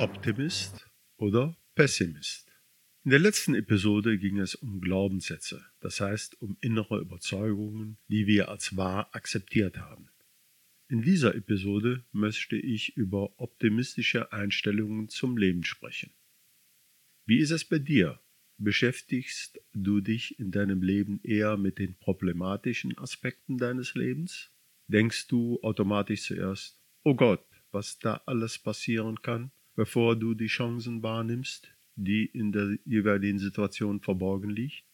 Optimist oder Pessimist? In der letzten Episode ging es um Glaubenssätze, das heißt um innere Überzeugungen, die wir als wahr akzeptiert haben. In dieser Episode möchte ich über optimistische Einstellungen zum Leben sprechen. Wie ist es bei dir? Beschäftigst du dich in deinem Leben eher mit den problematischen Aspekten deines Lebens? Denkst du automatisch zuerst, oh Gott, was da alles passieren kann? Bevor du die Chancen wahrnimmst, die in der jeweiligen Situation verborgen liegt?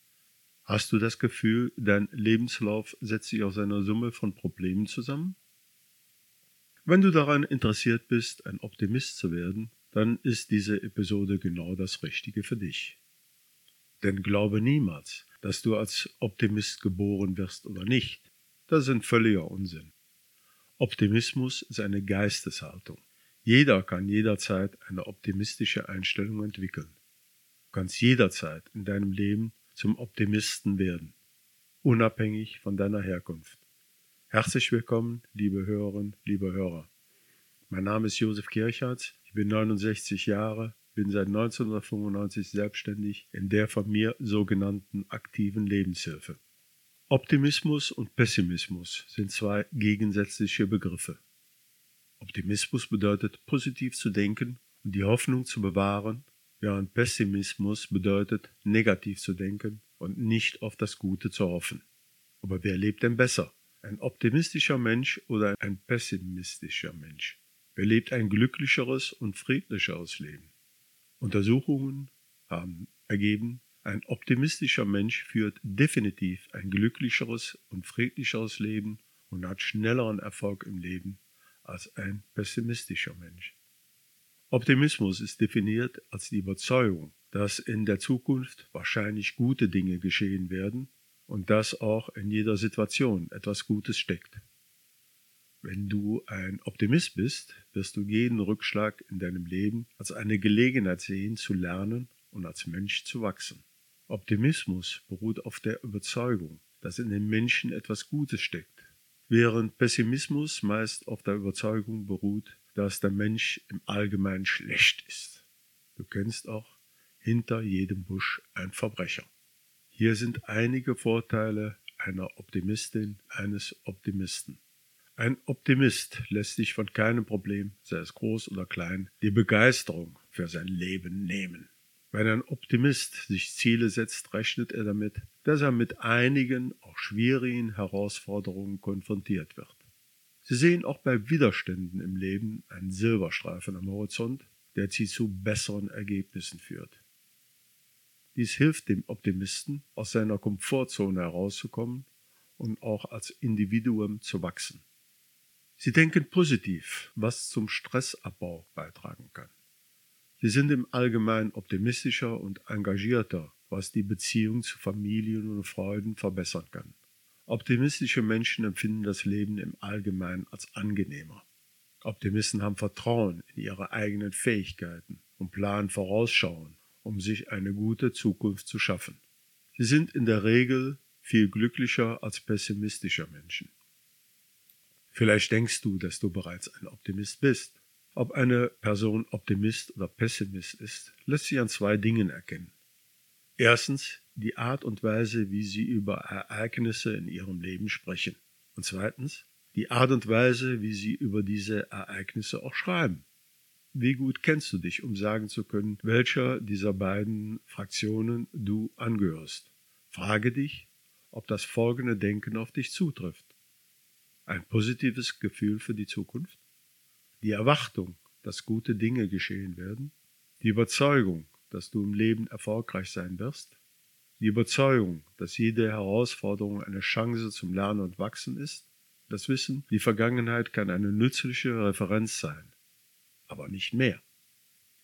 Hast du das Gefühl, dein Lebenslauf setzt sich aus einer Summe von Problemen zusammen? Wenn du daran interessiert bist, ein Optimist zu werden, dann ist diese Episode genau das Richtige für dich. Denn glaube niemals, dass du als Optimist geboren wirst oder nicht. Das ist ein völliger Unsinn. Optimismus ist eine Geisteshaltung. Jeder kann jederzeit eine optimistische Einstellung entwickeln. Du kannst jederzeit in deinem Leben zum Optimisten werden, unabhängig von deiner Herkunft. Herzlich willkommen, liebe Hörerinnen, liebe Hörer. Mein Name ist Josef Kirchhardt, ich bin 69 Jahre, bin seit 1995 selbstständig in der von mir sogenannten aktiven Lebenshilfe. Optimismus und Pessimismus sind zwei gegensätzliche Begriffe. Optimismus bedeutet positiv zu denken und die Hoffnung zu bewahren, während Pessimismus bedeutet negativ zu denken und nicht auf das Gute zu hoffen. Aber wer lebt denn besser? Ein optimistischer Mensch oder ein pessimistischer Mensch? Wer lebt ein glücklicheres und friedlicheres Leben? Untersuchungen haben ergeben, ein optimistischer Mensch führt definitiv ein glücklicheres und friedlicheres Leben und hat schnelleren Erfolg im Leben als ein pessimistischer Mensch. Optimismus ist definiert als die Überzeugung, dass in der Zukunft wahrscheinlich gute Dinge geschehen werden und dass auch in jeder Situation etwas Gutes steckt. Wenn du ein Optimist bist, wirst du jeden Rückschlag in deinem Leben als eine Gelegenheit sehen, zu lernen und als Mensch zu wachsen. Optimismus beruht auf der Überzeugung, dass in den Menschen etwas Gutes steckt während Pessimismus meist auf der Überzeugung beruht, dass der Mensch im Allgemeinen schlecht ist. Du kennst auch hinter jedem Busch ein Verbrecher. Hier sind einige Vorteile einer Optimistin, eines Optimisten. Ein Optimist lässt sich von keinem Problem, sei es groß oder klein, die Begeisterung für sein Leben nehmen. Wenn ein Optimist sich Ziele setzt, rechnet er damit, dass er mit einigen auch schwierigen Herausforderungen konfrontiert wird. Sie sehen auch bei Widerständen im Leben einen Silberstreifen am Horizont, der sie zu besseren Ergebnissen führt. Dies hilft dem Optimisten, aus seiner Komfortzone herauszukommen und auch als Individuum zu wachsen. Sie denken positiv, was zum Stressabbau beitragen kann. Sie sind im Allgemeinen optimistischer und engagierter, was die Beziehung zu Familien und Freunden verbessern kann. Optimistische Menschen empfinden das Leben im Allgemeinen als angenehmer. Optimisten haben Vertrauen in ihre eigenen Fähigkeiten und planen vorausschauen, um sich eine gute Zukunft zu schaffen. Sie sind in der Regel viel glücklicher als pessimistische Menschen. Vielleicht denkst du, dass du bereits ein Optimist bist. Ob eine Person Optimist oder Pessimist ist, lässt sich an zwei Dingen erkennen. Erstens die Art und Weise, wie sie über Ereignisse in ihrem Leben sprechen. Und zweitens die Art und Weise, wie sie über diese Ereignisse auch schreiben. Wie gut kennst du dich, um sagen zu können, welcher dieser beiden Fraktionen du angehörst? Frage dich, ob das folgende Denken auf dich zutrifft. Ein positives Gefühl für die Zukunft? Die Erwartung, dass gute Dinge geschehen werden, die Überzeugung, dass du im Leben erfolgreich sein wirst, die Überzeugung, dass jede Herausforderung eine Chance zum Lernen und Wachsen ist, das Wissen, die Vergangenheit kann eine nützliche Referenz sein, aber nicht mehr.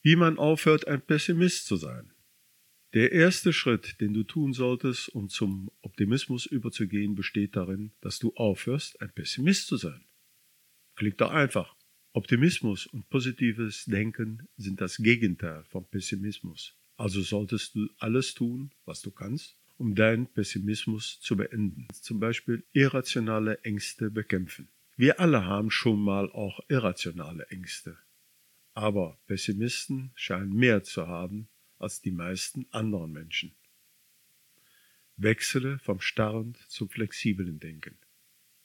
Wie man aufhört, ein Pessimist zu sein. Der erste Schritt, den du tun solltest, um zum Optimismus überzugehen, besteht darin, dass du aufhörst, ein Pessimist zu sein. Klingt doch einfach. Optimismus und positives Denken sind das Gegenteil von Pessimismus. Also solltest du alles tun, was du kannst, um deinen Pessimismus zu beenden. Zum Beispiel irrationale Ängste bekämpfen. Wir alle haben schon mal auch irrationale Ängste. Aber Pessimisten scheinen mehr zu haben als die meisten anderen Menschen. Wechsele vom starren zum flexiblen Denken.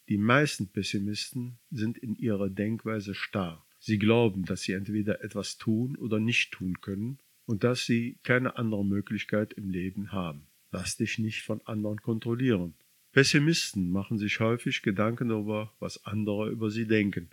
Die meisten Pessimisten sind in ihrer Denkweise starr. Sie glauben, dass sie entweder etwas tun oder nicht tun können und dass sie keine andere Möglichkeit im Leben haben. Lass dich nicht von anderen kontrollieren. Pessimisten machen sich häufig Gedanken darüber, was andere über sie denken.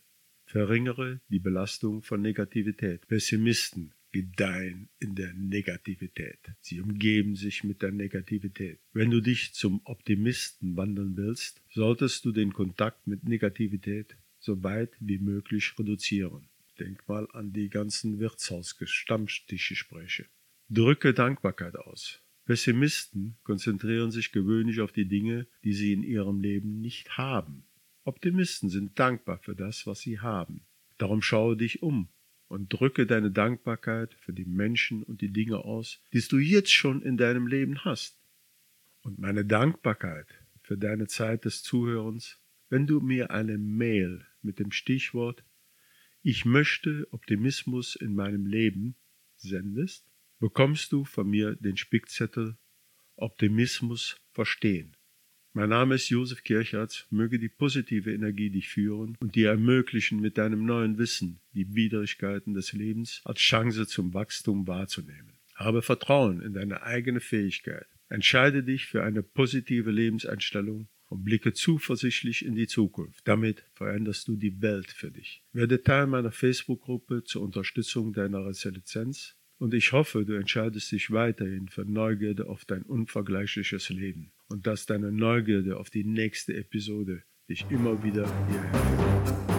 Verringere die Belastung von Negativität. Pessimisten gedeihen in der Negativität. Sie umgeben sich mit der Negativität. Wenn du dich zum Optimisten wandeln willst, solltest du den Kontakt mit Negativität so weit wie möglich reduzieren. Denk mal an die ganzen Wirtshaus-Stammtischgespräche. Drücke Dankbarkeit aus. Pessimisten konzentrieren sich gewöhnlich auf die Dinge, die sie in ihrem Leben nicht haben. Optimisten sind dankbar für das, was sie haben. Darum schaue dich um und drücke deine Dankbarkeit für die Menschen und die Dinge aus, die du jetzt schon in deinem Leben hast. Und meine Dankbarkeit für deine Zeit des Zuhörens, wenn du mir eine Mail mit dem Stichwort Ich möchte Optimismus in meinem Leben sendest, bekommst du von mir den Spickzettel Optimismus verstehen. Mein Name ist Josef Kirchertz. Möge die positive Energie dich führen und dir ermöglichen, mit deinem neuen Wissen die Widrigkeiten des Lebens als Chance zum Wachstum wahrzunehmen. Habe Vertrauen in deine eigene Fähigkeit. Entscheide dich für eine positive Lebenseinstellung und blicke zuversichtlich in die Zukunft. Damit veränderst du die Welt für dich. Werde Teil meiner Facebook-Gruppe zur Unterstützung deiner Resilienz und ich hoffe, du entscheidest dich weiterhin für Neugierde auf dein unvergleichliches Leben und dass deine Neugierde auf die nächste Episode dich immer wieder hierher führt.